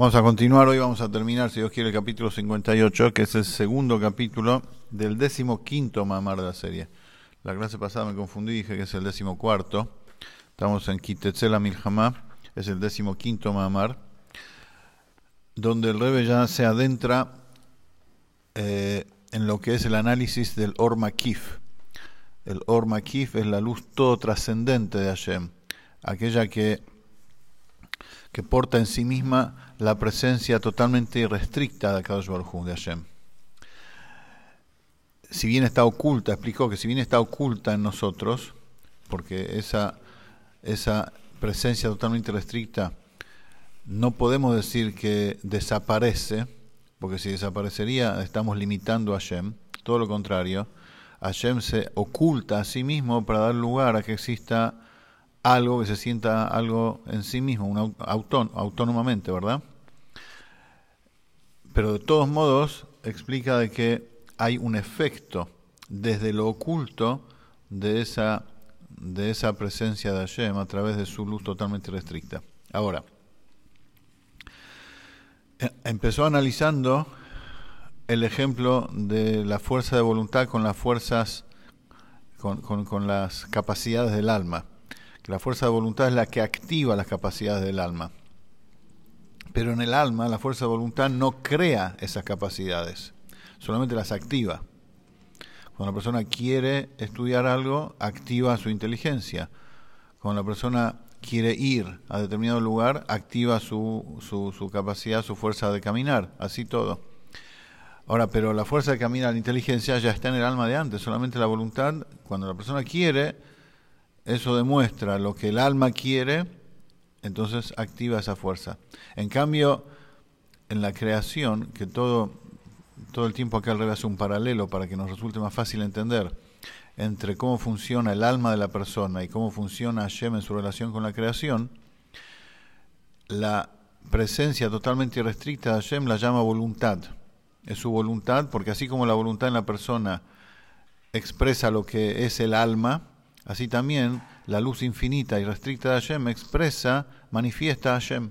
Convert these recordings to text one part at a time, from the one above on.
Vamos a continuar, hoy vamos a terminar, si Dios quiere, el capítulo 58, que es el segundo capítulo del décimo quinto mamar de la serie. La clase pasada me confundí, dije que es el décimo cuarto. Estamos en Kitetzela Milhamá, es el décimo quinto mamar, donde el Rebe ya se adentra eh, en lo que es el análisis del Or Makif. El Or Makif es la luz todo trascendente de Hashem, aquella que que porta en sí misma la presencia totalmente irrestricta de Kadosh Baruj de Hashem. Si bien está oculta, explicó que si bien está oculta en nosotros, porque esa, esa presencia totalmente restricta no podemos decir que desaparece, porque si desaparecería estamos limitando a Hashem, todo lo contrario, Hashem se oculta a sí mismo para dar lugar a que exista algo que se sienta algo en sí mismo, un autónomamente, ¿verdad? Pero de todos modos explica de que hay un efecto desde lo oculto de esa, de esa presencia de Hashem a través de su luz totalmente restricta. Ahora, e, empezó analizando el ejemplo de la fuerza de voluntad con las fuerzas, con las capacidades del alma que la fuerza de voluntad es la que activa las capacidades del alma. Pero en el alma la fuerza de voluntad no crea esas capacidades, solamente las activa. Cuando la persona quiere estudiar algo, activa su inteligencia. Cuando la persona quiere ir a determinado lugar, activa su, su, capacidad, su fuerza de caminar, así todo. Ahora, pero la fuerza de caminar, la inteligencia ya está en el alma de antes, solamente la voluntad, cuando la persona quiere, eso demuestra lo que el alma quiere, entonces activa esa fuerza. En cambio, en la creación, que todo, todo el tiempo acá al hace un paralelo para que nos resulte más fácil entender entre cómo funciona el alma de la persona y cómo funciona Hashem en su relación con la creación, la presencia totalmente irrestricta de Hashem la llama voluntad. Es su voluntad, porque así como la voluntad en la persona expresa lo que es el alma, Así también la luz infinita y restricta de Hashem expresa, manifiesta a Hashem.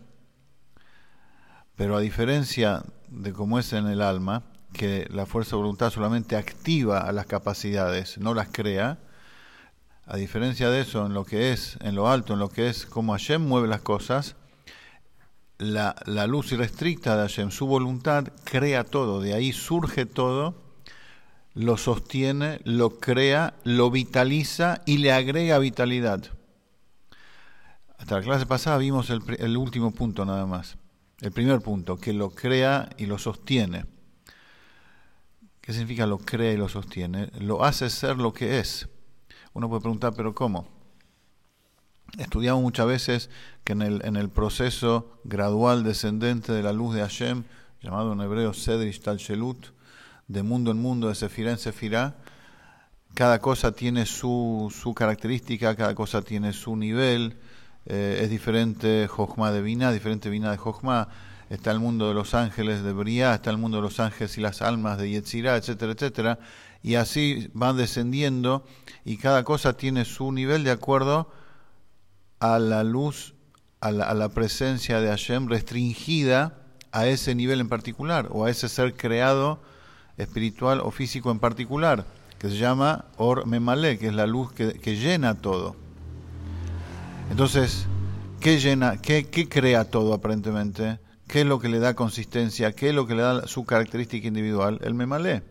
Pero a diferencia de cómo es en el alma, que la fuerza de voluntad solamente activa a las capacidades, no las crea, a diferencia de eso, en lo que es, en lo alto, en lo que es cómo Hashem mueve las cosas, la, la luz irrestricta de Hashem, su voluntad, crea todo, de ahí surge todo lo sostiene, lo crea, lo vitaliza y le agrega vitalidad. Hasta la clase pasada vimos el, último punto nada más. El primer punto, que lo crea y lo sostiene. ¿Qué significa lo crea y lo sostiene? Lo hace ser lo que es. Uno puede preguntar, ¿pero cómo? Estudiamos muchas veces que en el, en el proceso gradual descendente de la luz de Hashem, llamado en hebreo Sedrish Tal Shelut, de mundo en mundo, de sefirá en sefirá, cada cosa tiene su, su característica, cada cosa tiene su nivel, eh, es diferente Jochma de Vina, diferente Vina de Jochma, está el mundo de los ángeles de Briá, está el mundo de los ángeles y las almas de Yetzirah, etcétera, etcétera, y así van descendiendo y cada cosa tiene su nivel de acuerdo a la luz, a la, a la presencia de Hashem restringida a ese nivel en particular o a ese ser creado espiritual o físico en particular, que se llama Or Memale, que es la luz que, llena todo. Entonces, ¿qué llena, qué, qué crea todo aparentemente? ¿Qué es lo que le da consistencia? ¿Qué es lo que le da su característica individual? El Memalé.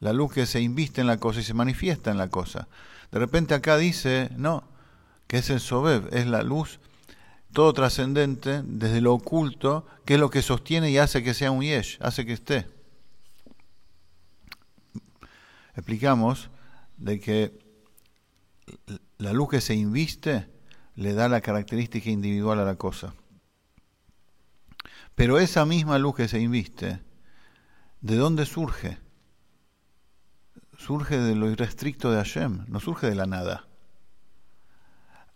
La luz que se inviste en la cosa y se manifiesta en la cosa. De repente acá dice, no, que es el Sobev, es la luz todo trascendente, desde lo oculto, que es lo que sostiene y hace que sea un Yesh, hace que esté explicamos de que la luz que se inviste le da la característica individual a la cosa. Pero esa misma luz que se inviste, ¿de dónde surge? Surge de lo irrestricto de Hashem, no surge de la nada.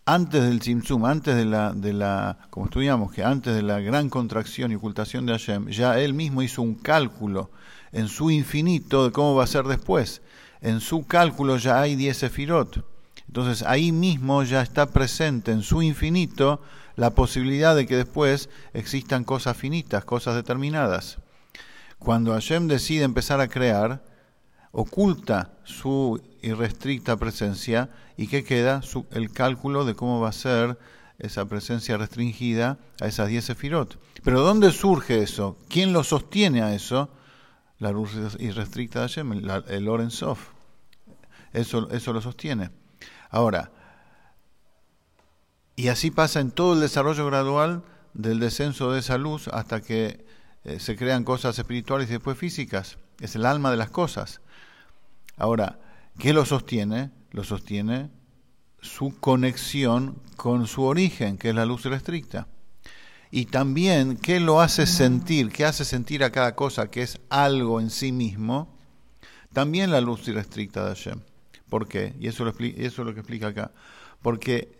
Antes del Tzimtzum, antes de la, de la, como estudiamos, que antes de la gran contracción y ocultación de Hashem, ya él mismo hizo un cálculo en su infinito de cómo va a ser después. En su cálculo ya hay 10 sefirot. Entonces ahí mismo ya está presente en su infinito la posibilidad de que después existan cosas finitas, cosas determinadas. Cuando Hashem decide empezar a crear, oculta su irrestricta presencia y que queda el cálculo de cómo va a ser esa presencia restringida a esas 10 sefirot. Pero ¿dónde surge eso? ¿Quién lo sostiene a eso? La luz irrestricta de Hashem, el Oren Sof. Eso, eso lo sostiene. Ahora, y así pasa en todo el desarrollo gradual del descenso de esa luz hasta que eh, se crean cosas espirituales y después físicas. Es el alma de las cosas. Ahora, ¿qué lo sostiene? Lo sostiene su conexión con su origen, que es la luz restricta. Y también, ¿qué lo hace sentir? ¿Qué hace sentir a cada cosa que es algo en sí mismo? También la luz irrestricta de Hashem. ¿Por qué? Y eso, lo eso es lo que explica acá. Porque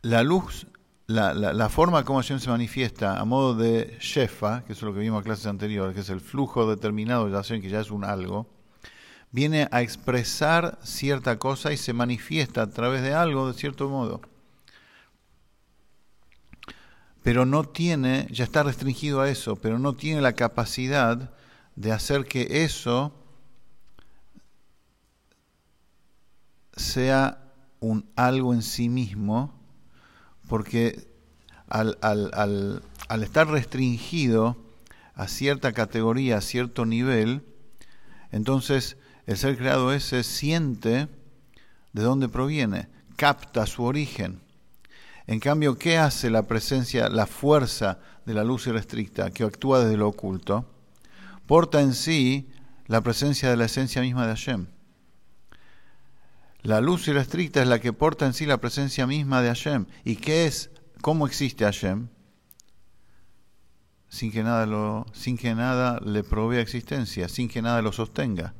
la luz, la, la, forma como Hashem se manifiesta a modo de Shefa, que es lo que vimos en clases anteriores, que es el flujo determinado de Hashem, que ya es un algo, viene a expresar cierta cosa y se manifiesta a través de algo de cierto modo. Pero no tiene, ya está restringido a eso, pero no tiene la capacidad de hacer que eso sea un algo en sí mismo, porque al, estar restringido a cierta categoría, a cierto nivel, entonces el ser creado ese siente de dónde proviene, capta su origen. En cambio, ¿qué hace la presencia, la fuerza de la luz irrestricta que actúa desde lo oculto? Porta en sí la presencia de la esencia misma de Hashem. La luz irrestricta es la que porta en sí la presencia misma de Hashem. ¿Y qué es? ¿Cómo existe Hashem? Sin que nada, lo, sin que nada le provea existencia, sin que nada lo sostenga.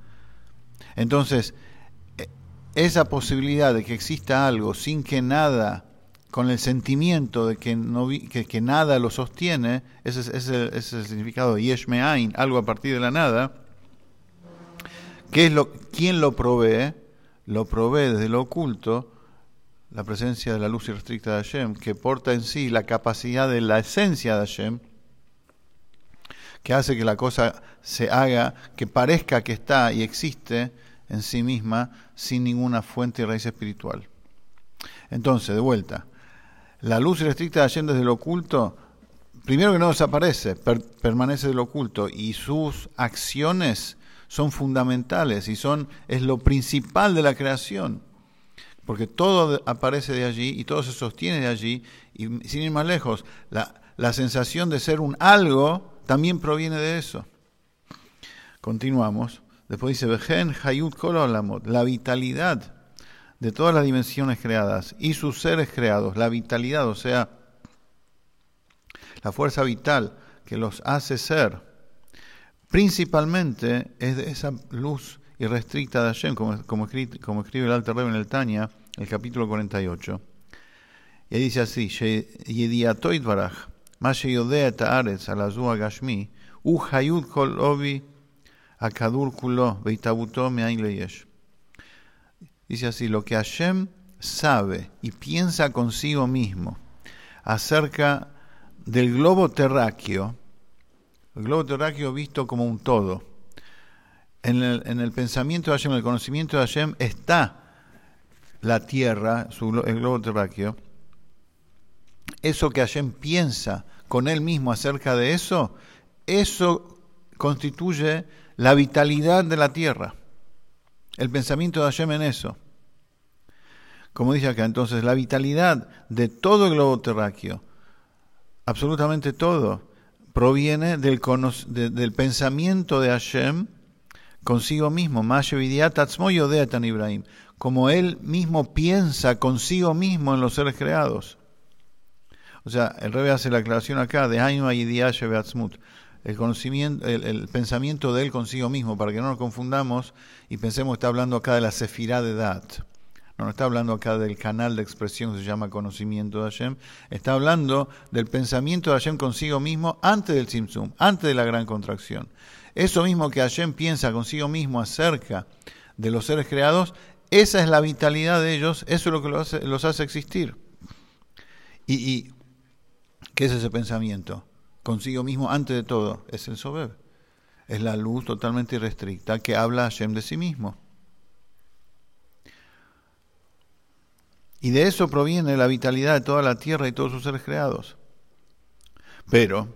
Entonces, e, esa posibilidad de que exista algo sin que nada, con el sentimiento de que, nada lo sostiene, ese es, el, significado de Yeshmeain, algo a partir de la nada, ¿qué es ¿quién lo provee? Lo provee desde lo oculto la presencia de la luz irrestricta de Hashem, que porta en sí la capacidad de la esencia de Hashem, que hace que la cosa se haga, que parezca que está y existe, en sí misma sin ninguna fuente y raíz espiritual. Entonces, de vuelta, la luz restricta de Hashem desde lo oculto, primero que no desaparece, permanece de lo oculto y sus acciones son fundamentales y son es lo principal de la creación. Porque todo aparece de allí y todo se sostiene de allí y sin ir más lejos, la, la sensación de ser un algo también proviene de eso. Continuamos. Después dice, Vejen Hayut la vitalidad de todas las dimensiones creadas y sus seres creados, la vitalidad, o sea, la fuerza vital que los hace ser, principalmente es de esa luz irrestricta de Hashem, como, como, escribe, el Alter Rebbe en el Tanya, el capítulo 48. Y dice así, Yediatoit baraj, Masheyodea ta'aretz alazua gashmi, u hayut kol obi Akadur Kulo, Dice así, lo que Hashem sabe y piensa consigo mismo acerca del globo terráqueo, el globo terráqueo visto como un todo, en el, en el pensamiento de Hashem, en el conocimiento de Hashem está la tierra, el globo terráqueo, eso que Hashem piensa con él mismo acerca de eso, eso constituye la vitalidad de la tierra. El pensamiento de Hashem en eso. Como dice acá, entonces, la vitalidad de todo el globo terráqueo, absolutamente todo, proviene del, del pensamiento de Hashem consigo mismo. Ibrahim. Como él mismo piensa consigo mismo en los seres creados. O sea, el rey hace la aclaración acá de Ainu Beatzmut el conocimiento, el, pensamiento de él consigo mismo, para que no nos confundamos y pensemos que está hablando acá de la sefirá de edad. No, está hablando acá del canal de expresión que se llama conocimiento de Hashem. Está hablando del pensamiento de Hashem consigo mismo antes del Simsum, antes de la gran contracción. Eso mismo que Hashem piensa consigo mismo acerca de los seres creados, esa es la vitalidad de ellos, eso es lo que los hace, los hace existir. ¿Y, qué es ese pensamiento? Consigo mismo, antes de todo, es el sober. Es la luz totalmente irrestricta que habla Hashem de sí mismo. Y de eso proviene la vitalidad de toda la tierra y todos sus seres creados. Pero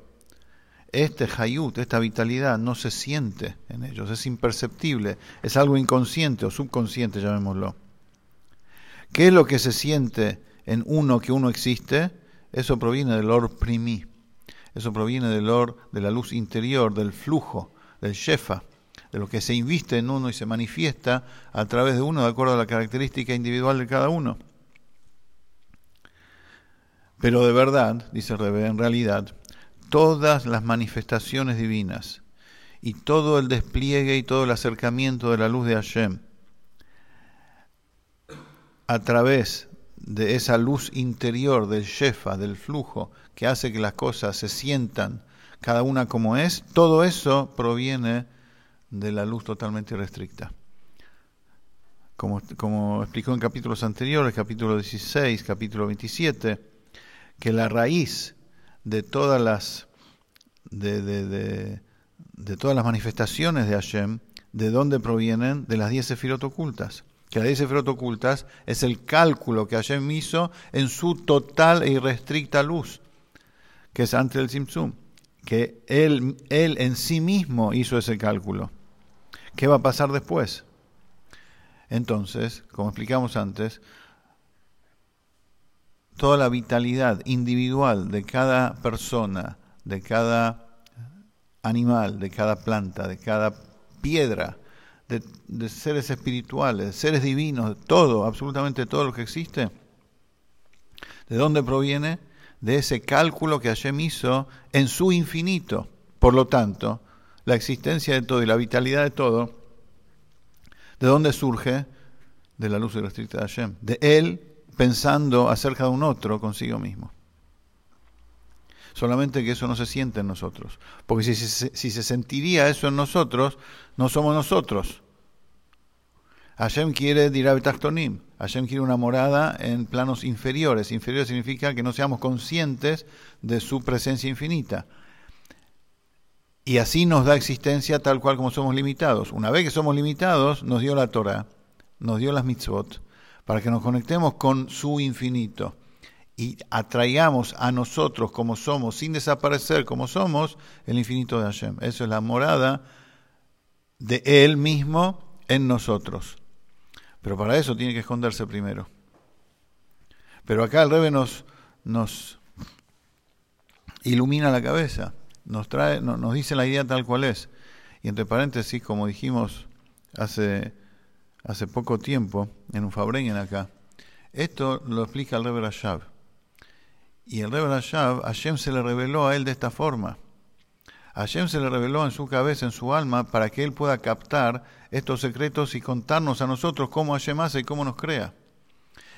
este hayut, esta vitalidad, no se siente en ellos, es imperceptible, es algo inconsciente o subconsciente, llamémoslo. ¿Qué es lo que se siente en uno que uno existe? Eso proviene del or primí, eso proviene del or de la luz interior, del flujo, del shefa, de lo que se inviste en uno y se manifiesta a través de uno de acuerdo a la característica individual de cada uno. Pero de verdad, dice Rebe, en realidad, todas las manifestaciones divinas y todo el despliegue y todo el acercamiento de la luz de Hashem a través de esa luz interior del Shefa, del flujo, que hace que las cosas se sientan cada una como es, todo eso proviene de la luz totalmente restricta. Como, como explicó en capítulos anteriores, capítulo 16, capítulo 27, que la raíz de todas las de, de, de, todas las manifestaciones de Hashem, de dónde provienen, de las diez sefirot ocultas. Que las diez sefirot ocultas es el cálculo que Hashem hizo en su total e irrestricta luz, que es ante el Simsum. Que él, él en sí mismo hizo ese cálculo. ¿Qué va a pasar después? Entonces, como explicamos antes, toda la vitalidad individual de cada persona, de cada animal, de cada planta, de cada piedra, de, seres espirituales, seres divinos, de todo, absolutamente todo lo que existe, ¿de dónde proviene? De ese cálculo que Hashem hizo en su infinito. Por lo tanto, la existencia de todo y la vitalidad de todo, ¿de dónde surge? De la luz irrestricta de Hashem. De Él pensando acerca de un otro consigo mismo. Solamente que eso no se siente en nosotros. Porque si, si, se sentiría eso en nosotros, no somos nosotros. Hashem quiere dirabetachtonim. Hashem quiere una morada en planos inferiores. Inferiores significa que no seamos conscientes de su presencia infinita. Y así nos da existencia tal cual como somos limitados. Una vez que somos limitados, nos dio la Torah, nos dio las mitzvot, para que nos conectemos con su infinito y atraigamos a nosotros como somos, sin desaparecer como somos, el infinito de Hashem. Eso es la morada de Él mismo en nosotros. Pero para eso tiene que esconderse primero. Pero acá el Rebe nos, ilumina la cabeza, nos, trae, nos dice la idea tal cual es. Y entre paréntesis, como dijimos hace hace poco tiempo en un Fabrengen acá. Esto lo explica el Rebbe Rashab. Y el Rebbe Rashab, Hashem se le reveló a él de esta forma. Hashem se le reveló en su cabeza, en su alma, para que él pueda captar estos secretos y contarnos a nosotros cómo Hashem hace y cómo nos crea.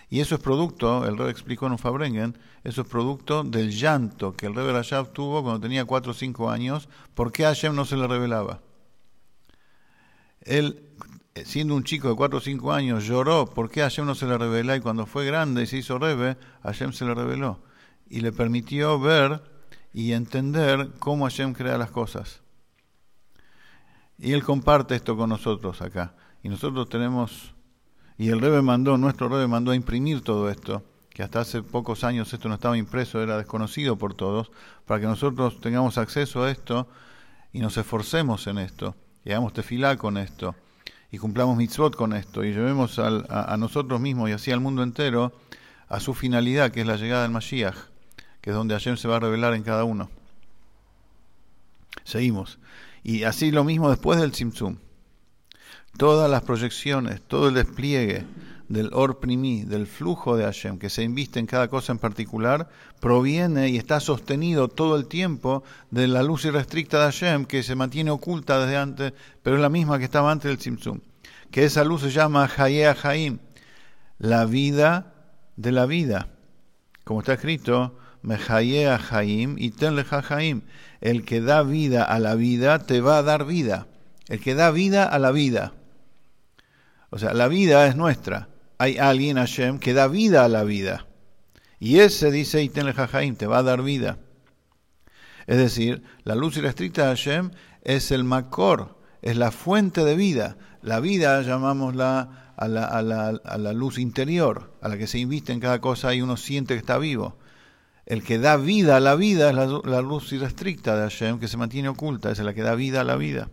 Y eso es producto, el Rebbe explicó en un eso es producto del llanto que el Rebbe Rashab tuvo cuando tenía 4 o 5 años, porque Hashem no se le revelaba. Él siendo un chico de 4 o 5 años, lloró porque Hashem no se le reveló y cuando fue grande y se hizo rebe, Hashem se le reveló y le permitió ver y entender cómo Hashem crea las cosas. Y él comparte esto con nosotros acá. Y nosotros tenemos, y el Rebe mandó, nuestro Rebe mandó a imprimir todo esto, que hasta hace pocos años esto no estaba impreso, era desconocido por todos, para que nosotros tengamos acceso a esto y nos esforcemos en esto, y hagamos tefilá con esto y cumplamos mitzvot con esto y llevemos a, nosotros mismos y así al mundo entero a su finalidad, que es la llegada del Mashiach, que es donde Hashem se va a revelar en cada uno. Seguimos. Y así lo mismo después del Tzimtzum. Todas las proyecciones, todo el despliegue del Or Primi, del flujo de Hashem, que se inviste en cada cosa en particular, proviene y está sostenido todo el tiempo de la luz irrestricta de Hashem, que se mantiene oculta desde antes, pero es la misma que estaba antes del Tzimtzum. Que esa luz se llama Hayea Haim, la vida de la vida. Como está escrito, Mehayea Haim y Tenleja. El que da vida a la vida te va a dar vida. El que da vida a la vida. O sea, la vida es nuestra hay alguien, Hashem, que da vida a la vida. Y ese dice Iten Jajaim, te va a dar vida. Es decir, la luz irrestricta de Hashem es el Makor, es la fuente de vida. La vida, llamámosla a la, a, la, a la, luz interior, a la que se inviste en cada cosa y uno siente que está vivo. El que da vida a la vida es la, la luz irrestricta de Hashem, que se mantiene oculta, es la que da vida a la vida.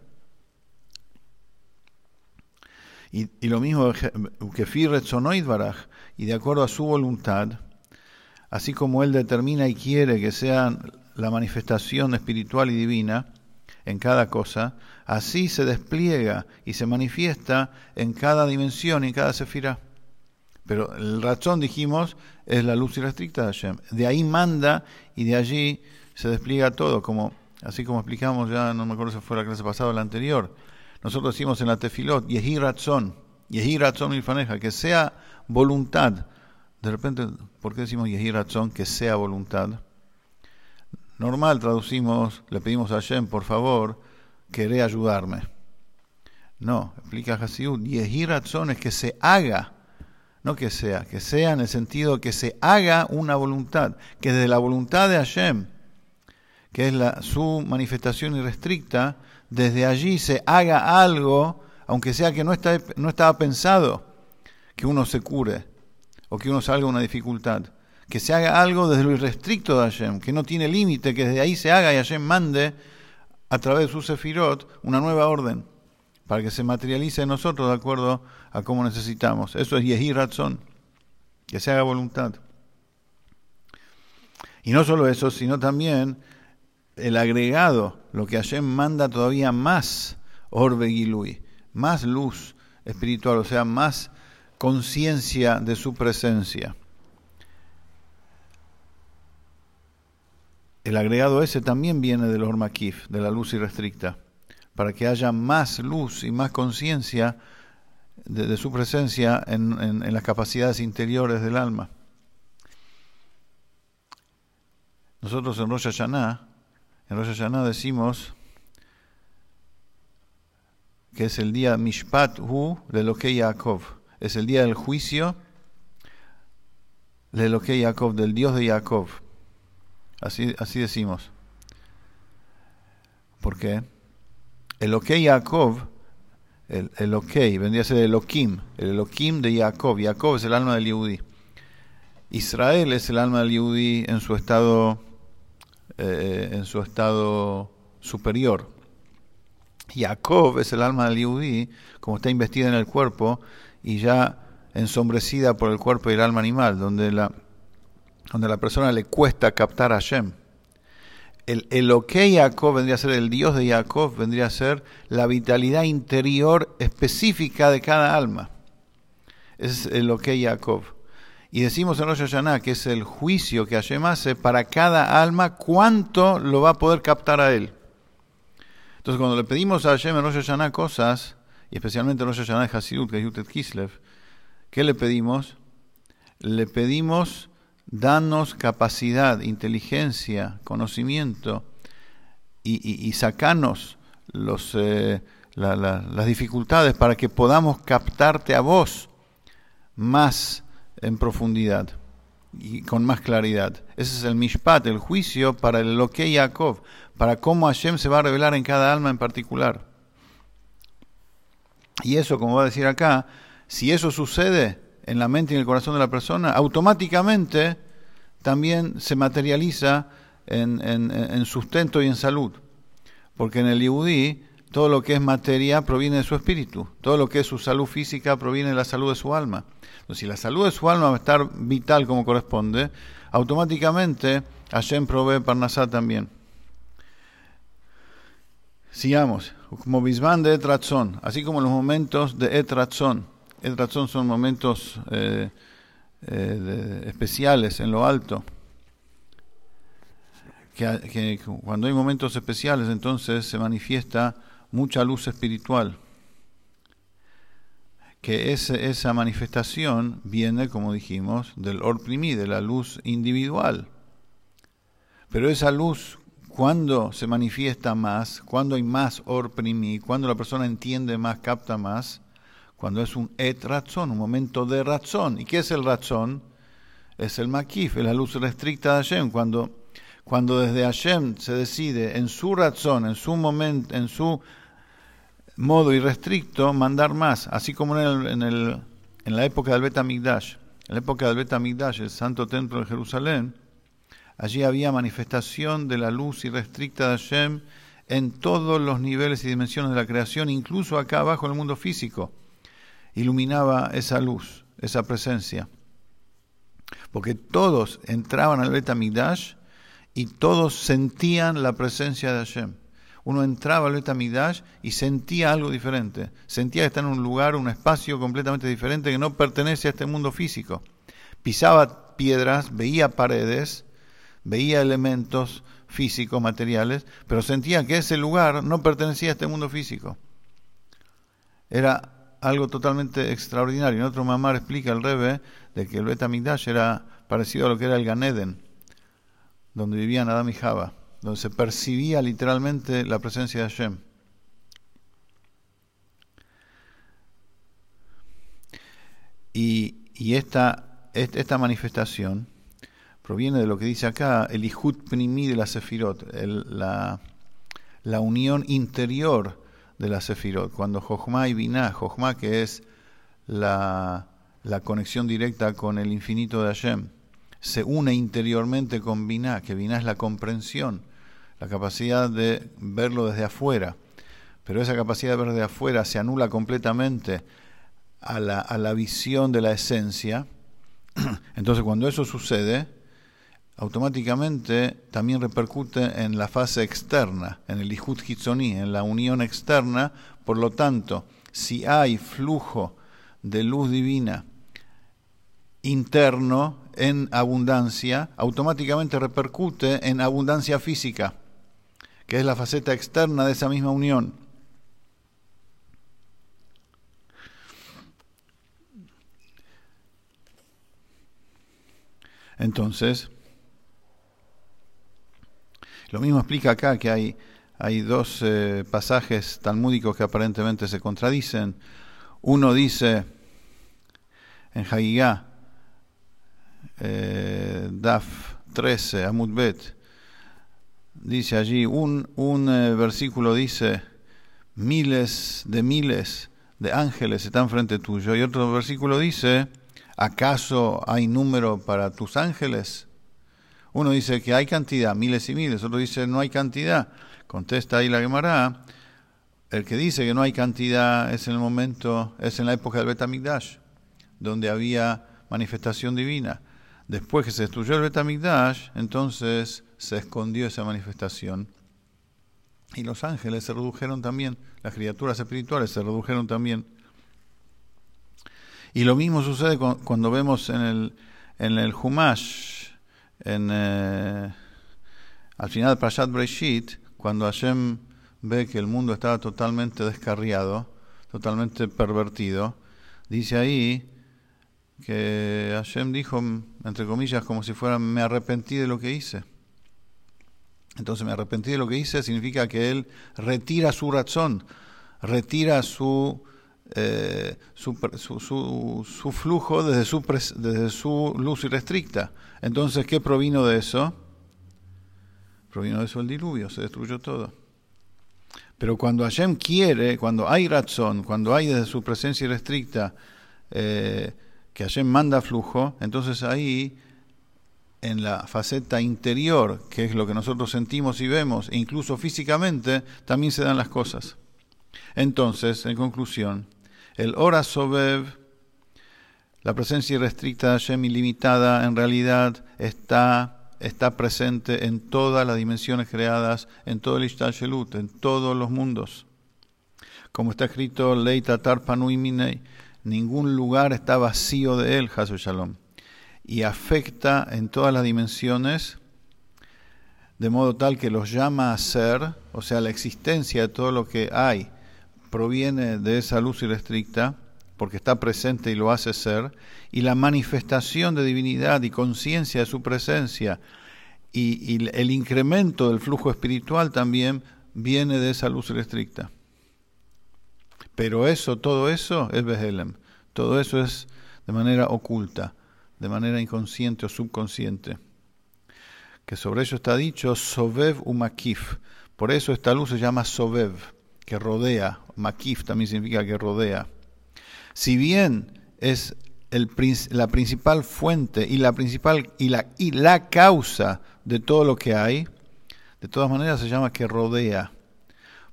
Y, lo mismo y de acuerdo a su voluntad, así como Él determina y quiere que sea la manifestación espiritual y divina en cada cosa, así se despliega y se manifiesta en cada dimensión y en cada sefirá. Pero el razón, dijimos, es la luz irrestricta de Hashem. De ahí manda y de allí se despliega todo, como así como explicamos ya, no me acuerdo si fue la clase pasada o la anterior. Nosotros decimos en la tefilot, Yehi Ratzon, Yehi Ratzon Ilfaneja, que sea voluntad. De repente, ¿por qué decimos Yehi Ratzon, que sea voluntad? Normal traducimos, le pedimos a Hashem, por favor, queré ayudarme. No, explica Hasiud, Yehi Ratzon es que se haga, no que sea, que sea en el sentido que se haga una voluntad, que desde la voluntad de Hashem, que es la, su manifestación irrestricta, desde allí se haga algo, aunque sea que no, está, no estaba pensado que uno se cure o que uno salga de una dificultad. Que se haga algo desde lo irrestricto de Hashem, que no tiene límite, que desde ahí se haga y Hashem mande a través de su sefirot una nueva orden para que se materialice en nosotros de acuerdo a cómo necesitamos. Eso es Yehi Ratzon, que se haga voluntad. Y no solo eso, sino también el agregado, lo que Hashem manda todavía más Orbe Gilui, más luz espiritual, o sea, más conciencia de su presencia. El agregado ese también viene del Ormakif, de la luz irrestricta, para que haya más luz y más conciencia de, su presencia en, las capacidades interiores del alma. Nosotros en Rosh Hashanah en Rosh Hashanah decimos que es el día Mishpat Hu de lo que Yaakov. Es el día del juicio de lo que Yaakov, del Dios de Jacob. Así, así decimos. ¿Por qué? El ok Jacob, el, el ok, vendría a ser el Elohim, el Elohim de Jacob. Jacob es el alma del Yehudi. Israel es el alma del Yehudi en su estado eh, en su estado superior. Jacob es el alma del Yehudi, como está investida en el cuerpo y ya ensombrecida por el cuerpo y el alma animal, donde la, donde la persona le cuesta captar a Hashem. El Eloque Jacob vendría a ser el Dios de Jacob, vendría a ser la vitalidad interior específica de cada alma. Es el Eloque Jacob. Y decimos en Rosh que es el juicio que Hashem hace para cada alma, cuánto lo va a poder captar a él. Entonces, cuando le pedimos a Hashem en Rosh Hashanah cosas, y especialmente en Rosh Hashanah de Hasidut, que es Yutet Kislev, ¿qué le pedimos? Le pedimos danos capacidad, inteligencia, conocimiento y, sacanos eh, la, la, las dificultades para que podamos captarte a vos más en profundidad y con más claridad. Ese es el Mishpat, el juicio para el Loque Yaakov, para cómo Hashem se va a revelar en cada alma en particular. Y eso, como va a decir acá, si eso sucede en la mente y en el corazón de la persona, automáticamente también se materializa en, en, en sustento y en salud. Porque en el Yehudí todo lo que es materia proviene de su espíritu, todo lo que es su salud física proviene de la salud de su alma. Entonces, si la salud de su alma va a estar vital como corresponde, automáticamente Hashem provee Parnasá también. Sigamos, como de Etratzón, así como los momentos de Etratzón. Etratzón son momentos eh, eh, especiales en lo alto. Que, cuando hay momentos especiales, entonces se manifiesta mucha luz espiritual. Que esa manifestación viene, como dijimos, del orprimí, de la luz individual. Pero esa luz, cuando se manifiesta más, cuando hay más orprimí, cuando la persona entiende más, capta más, cuando es un et razón, un momento de razón. ¿Y qué es el razón? es el Makif, es la luz restricta de Hashem, cuando, cuando desde Hashem se decide en su razón, en su momento, en su modo irrestricto, mandar más, así como en, el, en, el, en la época del Bet En la época del Bet el santo templo de Jerusalén, allí había manifestación de la luz irrestricta de Hashem en todos los niveles y dimensiones de la creación, incluso acá abajo en el mundo físico. Iluminaba esa luz, esa presencia porque todos entraban al Betamigdash y todos sentían la presencia de Hashem. Uno entraba al Betamigdash y sentía algo diferente, sentía que está en un lugar, un espacio completamente diferente que no pertenece a este mundo físico. Pisaba piedras, veía paredes, veía elementos físicos, materiales, pero sentía que ese lugar no pertenecía a este mundo físico. Era algo totalmente extraordinario. En otro mamar explica el Rebe de que el Betamigdash era parecido a lo que era el Ganeden, donde vivían Adam y Java, donde se percibía literalmente la presencia de Hashem. Y, esta, esta manifestación proviene de lo que dice acá, el Ihut Pnimi de la Sefirot, la, la unión interior de la Sefirot. Cuando Jochma y Binah, Jochma que es la, la, conexión directa con el infinito de Hashem, se une interiormente con Binah, que Binah es la comprensión, la capacidad de verlo desde afuera. Pero esa capacidad de ver desde afuera se anula completamente a la, a la visión de la esencia. Entonces cuando eso sucede, automáticamente también repercute en la fase externa, en el Ihud Hitzoni, en la unión externa. Por lo tanto, si hay flujo de luz divina interno en abundancia, automáticamente repercute en abundancia física, que es la faceta externa de esa misma unión. Entonces, lo mismo explica acá que hay, hay dos eh, pasajes talmúdicos que aparentemente se contradicen. Uno dice en Hagigá, eh, Daf 13, Amud Bet, dice allí, un, un eh, versículo dice, miles de miles de ángeles están frente tuyo, y otro versículo dice, ¿acaso hay número para tus ángeles? Uno dice que hay cantidad, miles y miles, otro dice no hay cantidad. Contesta ahí la Gemara, el que dice que no hay cantidad es en el momento, es en la época del Betamigdash, donde había manifestación divina. Después que se destruyó el Betamigdash, entonces se escondió esa manifestación. Y los ángeles se redujeron también, las criaturas espirituales se redujeron también. Y lo mismo sucede cuando vemos en el, en el Humash, en, eh, al final de Prashat Breshit, cuando Hashem ve que el mundo estaba totalmente descarriado, totalmente pervertido, dice ahí que Hashem dijo, entre comillas, como si fuera, me arrepentí de lo que hice. Entonces, me arrepentí de lo que hice significa que él retira su razón, retira su, eh, su, su, su, flujo desde su, su luz irrestricta. Entonces, ¿qué provino de eso? Provino de eso el diluvio, se destruyó todo. Pero cuando Hashem quiere, cuando hay razón, cuando hay desde su presencia irrestricta eh, que Hashem manda flujo, entonces ahí en la faceta interior, que es lo que nosotros sentimos y vemos, incluso físicamente, también se dan las cosas. Entonces, en conclusión, el Ora Sobev la presencia irrestricta de Hashem ilimitada en realidad está, está presente en todas las dimensiones creadas, en todo el Ishtashelut, en todos los mundos. Como está escrito, Leita Tarpanui Minei, ningún lugar está vacío de él, Hasu Shalom, y afecta en todas las dimensiones, de modo tal que los llama a ser, o sea, la existencia de todo lo que hay proviene de esa luz irrestricta porque está presente y lo hace ser, y la manifestación de divinidad y conciencia de su presencia y, el incremento del flujo espiritual también viene de esa luz restricta. Pero eso, todo eso es Behelem, todo eso es de manera oculta. de manera inconsciente o subconsciente. Que sobre ello está dicho Sovev Umakif. Por eso esta luz se llama Sovev, que rodea. Makif también significa que rodea. Si bien es el, la principal fuente y la principal y la, y la causa de todo lo que hay, de todas maneras se llama que rodea.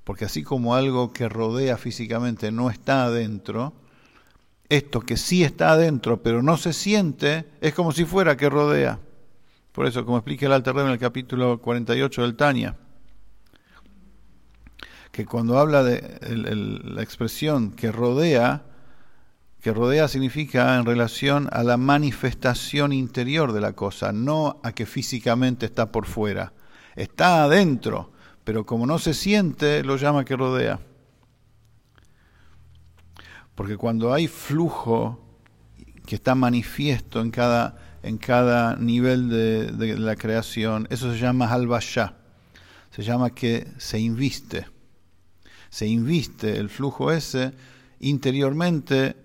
Porque así como algo que rodea físicamente no está adentro, esto que sí está adentro pero no se siente, es como si fuera que rodea. Por eso, como explica el Alter en el capítulo 48 del Tania, que cuando habla de la expresión que rodea, que rodea significa en relación a la manifestación interior de la cosa, no a que físicamente está por fuera. Está adentro, pero como no se siente, lo llama que rodea. Porque cuando hay flujo que está manifiesto en cada, en cada nivel de, la creación, eso se llama halvashá. Se llama que se inviste. Se inviste el flujo ese interiormente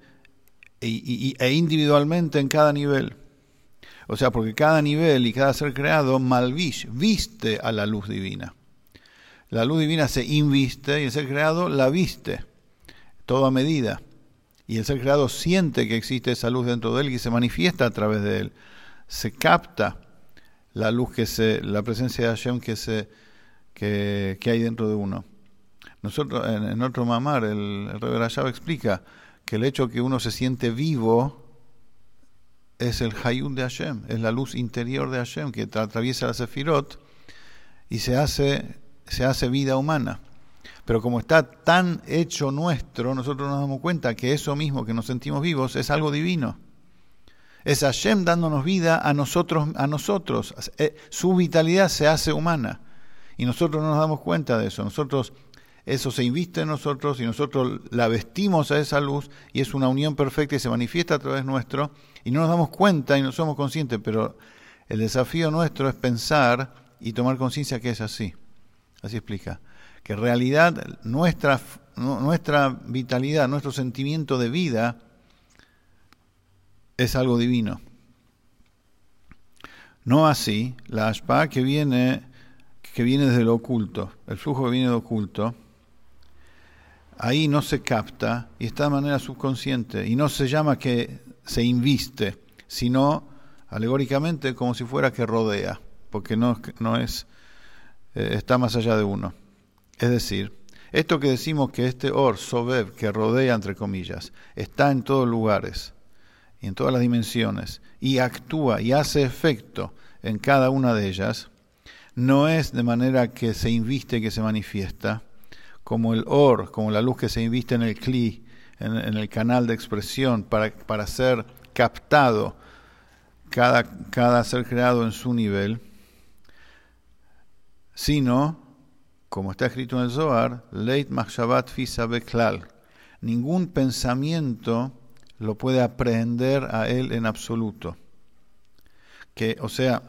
e, e, individualmente en cada nivel. O sea, porque cada nivel y cada ser creado malvish, viste a la luz divina. La luz divina se inviste y el ser creado la viste, toda medida. Y el ser creado siente que existe esa luz dentro de él y se manifiesta a través de él. Se capta la luz que se, la presencia de Hashem que, se, que, hay dentro de uno. Nosotros, en, otro mamar, el, el Rey explica que el hecho que uno se siente vivo es el Hayun de Hashem, es la luz interior de Hashem que atraviesa la Sefirot y se hace, se hace vida humana. Pero como está tan hecho nuestro, nosotros nos damos cuenta que eso mismo que nos sentimos vivos es algo divino. Es Hashem dándonos vida a nosotros, a nosotros. Eh, su vitalidad se hace humana. Y nosotros no nos damos cuenta de eso. Nosotros eso se inviste en nosotros y nosotros la vestimos a esa luz y es una unión perfecta y se manifiesta a través nuestro y no nos damos cuenta y no somos conscientes, pero el desafío nuestro es pensar y tomar conciencia que es así. Así explica. Que en realidad nuestra, nuestra vitalidad, nuestro sentimiento de vida es algo divino. No así la ashpa que viene, que viene desde lo oculto, el flujo que viene de oculto, ahí no se capta y está de manera subconsciente y no se llama que se inviste, sino alegóricamente como si fuera que rodea, porque no, no es, eh, está más allá de uno. Es decir, esto que decimos que este or, sobev, que rodea entre comillas, está en todos lugares y en todas las dimensiones y actúa y hace efecto en cada una de ellas, no es de manera que se inviste, que se manifiesta, como el or, como la luz que se inviste en el cli, en, el canal de expresión, para, para ser captado cada, cada ser creado en su nivel, sino, como está escrito en el Zohar, Leit Machshavat Fisa Beklal, ningún pensamiento lo puede aprehender a él en absoluto. Que, o sea,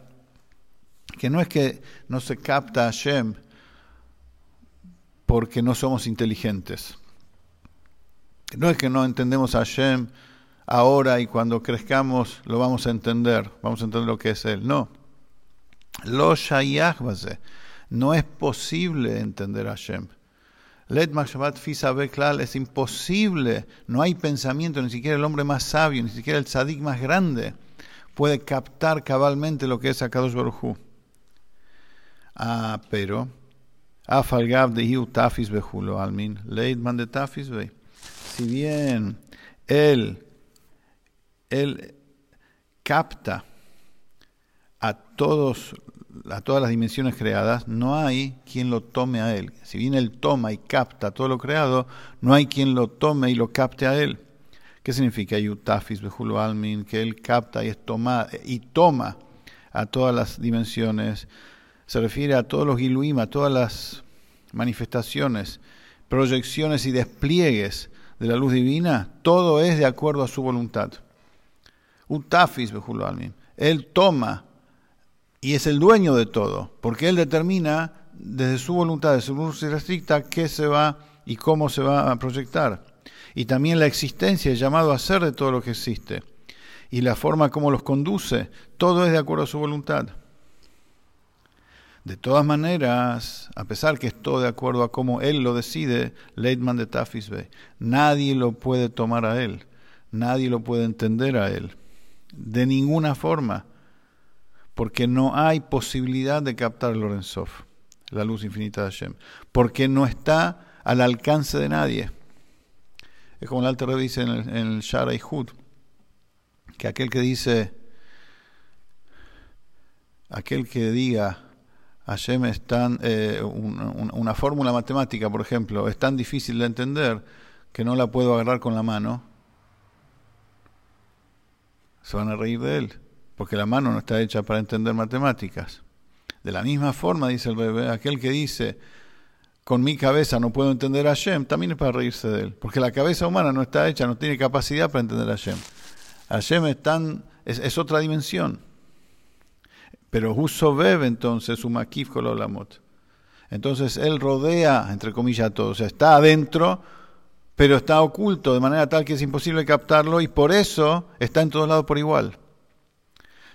que no es que no se capta a Hashem porque no somos inteligentes. No es que no entendemos a Hashem ahora y cuando crezcamos lo vamos a entender, vamos a entender lo que es Él. No. Lo No es posible entender a Hashem. Let Fisa es imposible. No hay pensamiento, ni siquiera el hombre más sabio, ni siquiera el tzadik más grande puede captar cabalmente lo que es Akadosh Baruj Ah, pero de tafis almin, leidman de tafis Si bien él, él capta a todos a todas las dimensiones creadas, no hay quien lo tome a él. Si bien él toma y capta todo lo creado, no hay quien lo tome y lo capte a él. ¿Qué significa Yutafis Bejulo Almin? Que él capta y, es toma, y toma a todas las dimensiones se refiere a todos los Giluim, a todas las manifestaciones, proyecciones y despliegues de la luz divina, todo es de acuerdo a su voluntad. Utafis Él toma y es el dueño de todo, porque él determina desde su voluntad, de su luz restricta, qué se va y cómo se va a proyectar. Y también la existencia, el llamado a ser de todo lo que existe. y la forma como los conduce, todo es de acuerdo a su voluntad. De todas maneras, a pesar que es todo de acuerdo a cómo él lo decide, Leitman de Tafisbe, nadie lo puede tomar a él, nadie lo puede entender a él, de ninguna forma, porque no hay posibilidad de captar Lorenzov, la luz infinita de Hashem, porque no está al alcance de nadie. Es como el Alter dice en el, en el Shara y Hud, que aquel que dice, aquel que diga, Hashem es tan, eh, una fórmula matemática, por ejemplo, es tan difícil de entender que no la puedo agarrar con la mano, se van a reír de él, porque la mano no está hecha para entender matemáticas. De la misma forma, dice el bebé, aquel que dice, con mi cabeza no puedo entender a Hashem, también es para reírse de él, porque la cabeza humana no está hecha, no tiene capacidad para entender a Hashem. Hashem es, tan, es, otra dimensión. Pero Husobev entonces, Umakif Kololamot. Entonces él rodea, entre comillas, todo. O sea, está adentro, pero está oculto de manera tal que es imposible captarlo y por eso está en todos lados por igual.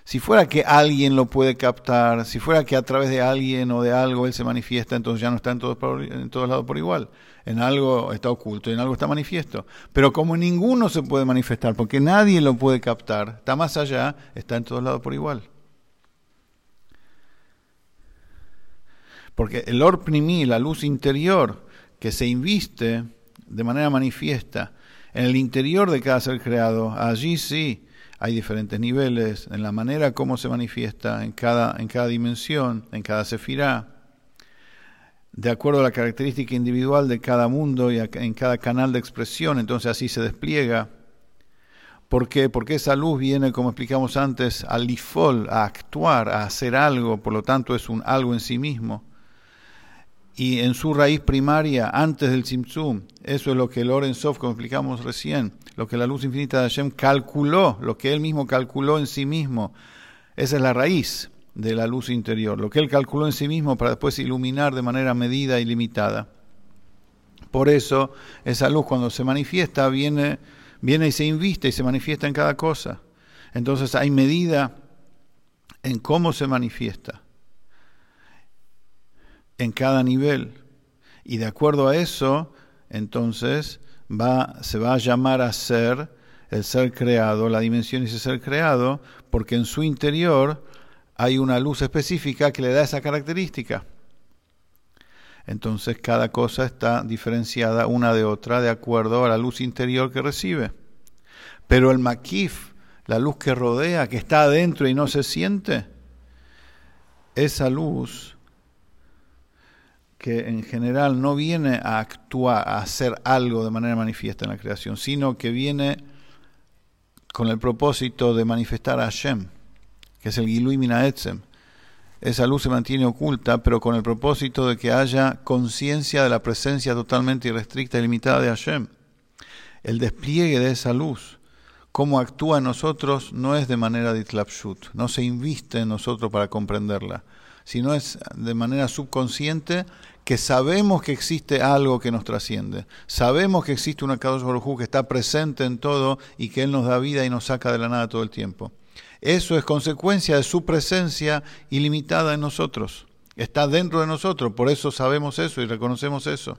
Si fuera que alguien lo puede captar, si fuera que a través de alguien o de algo él se manifiesta, entonces ya no está en todos, lados por igual. En algo está oculto, en algo está manifiesto. Pero como ninguno se puede manifestar, porque nadie lo puede captar, está más allá, está en todos lados por igual. Porque el orpnimi, la luz interior que se inviste de manera manifiesta en el interior de cada ser creado, allí sí hay diferentes niveles en la manera como se manifiesta en cada, en cada dimensión, en cada sefirá, de acuerdo a la característica individual de cada mundo y en cada canal de expresión, entonces así se despliega. ¿Por qué? Porque esa luz viene, como explicamos antes, al lifol, a actuar, a hacer algo, por lo tanto es un algo en sí mismo y en su raíz primaria, antes del Tzimtzum. Eso es lo que Lorenzov, como explicamos recién, lo que la luz infinita de Hashem calculó, lo que él mismo calculó en sí mismo. Esa es la raíz de la luz interior, lo que él calculó en sí mismo para después iluminar de manera medida y limitada. Por eso, esa luz cuando se manifiesta viene, viene y se inviste y se manifiesta en cada cosa. Entonces hay medida en cómo se manifiesta en cada nivel. Y de acuerdo a eso, entonces va, se va a llamar a ser el ser creado, la dimensión ese ser creado, porque en su interior hay una luz específica que le da esa característica. Entonces cada cosa está diferenciada una de otra de acuerdo a la luz interior que recibe. Pero el maquif, la luz que rodea, que está adentro y no se siente, esa luz que en general no viene a actuar, a hacer algo de manera manifiesta en la creación, sino que viene con el propósito de manifestar a Hashem, que es el Gilui Minaetzem. Esa luz se mantiene oculta, pero con el propósito de que haya conciencia de la presencia totalmente irrestricta y limitada de Hashem. El despliegue de esa luz, cómo actúa en nosotros, no es de manera de no se inviste en nosotros para comprenderla sino es de manera subconsciente que sabemos que existe algo que nos trasciende. Sabemos que existe una Kadosh Baruj que está presente en todo y que Él nos da vida y nos saca de la nada todo el tiempo. Eso es consecuencia de su presencia ilimitada en nosotros. Está dentro de nosotros, por eso sabemos eso y reconocemos eso.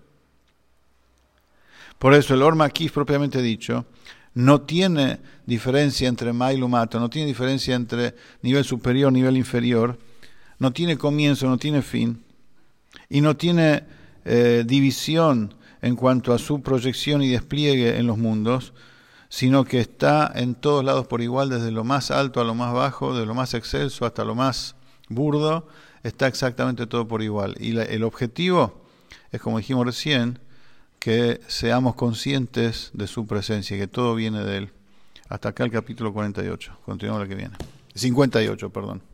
Por eso el Orma aquí propiamente dicho no tiene diferencia entre Mailumato, no tiene diferencia entre nivel superior, nivel inferior, no tiene comienzo, no tiene fin y no tiene eh, división en cuanto a su proyección y despliegue en los mundos, sino que está en todos lados por igual, desde lo más alto a lo más bajo, de lo más excelso hasta lo más burdo, está exactamente todo por igual. Y el objetivo es, como dijimos recién, que seamos conscientes de su presencia, que todo viene de Él. Hasta acá el capítulo 48. Continuamos la que viene. 58, perdón.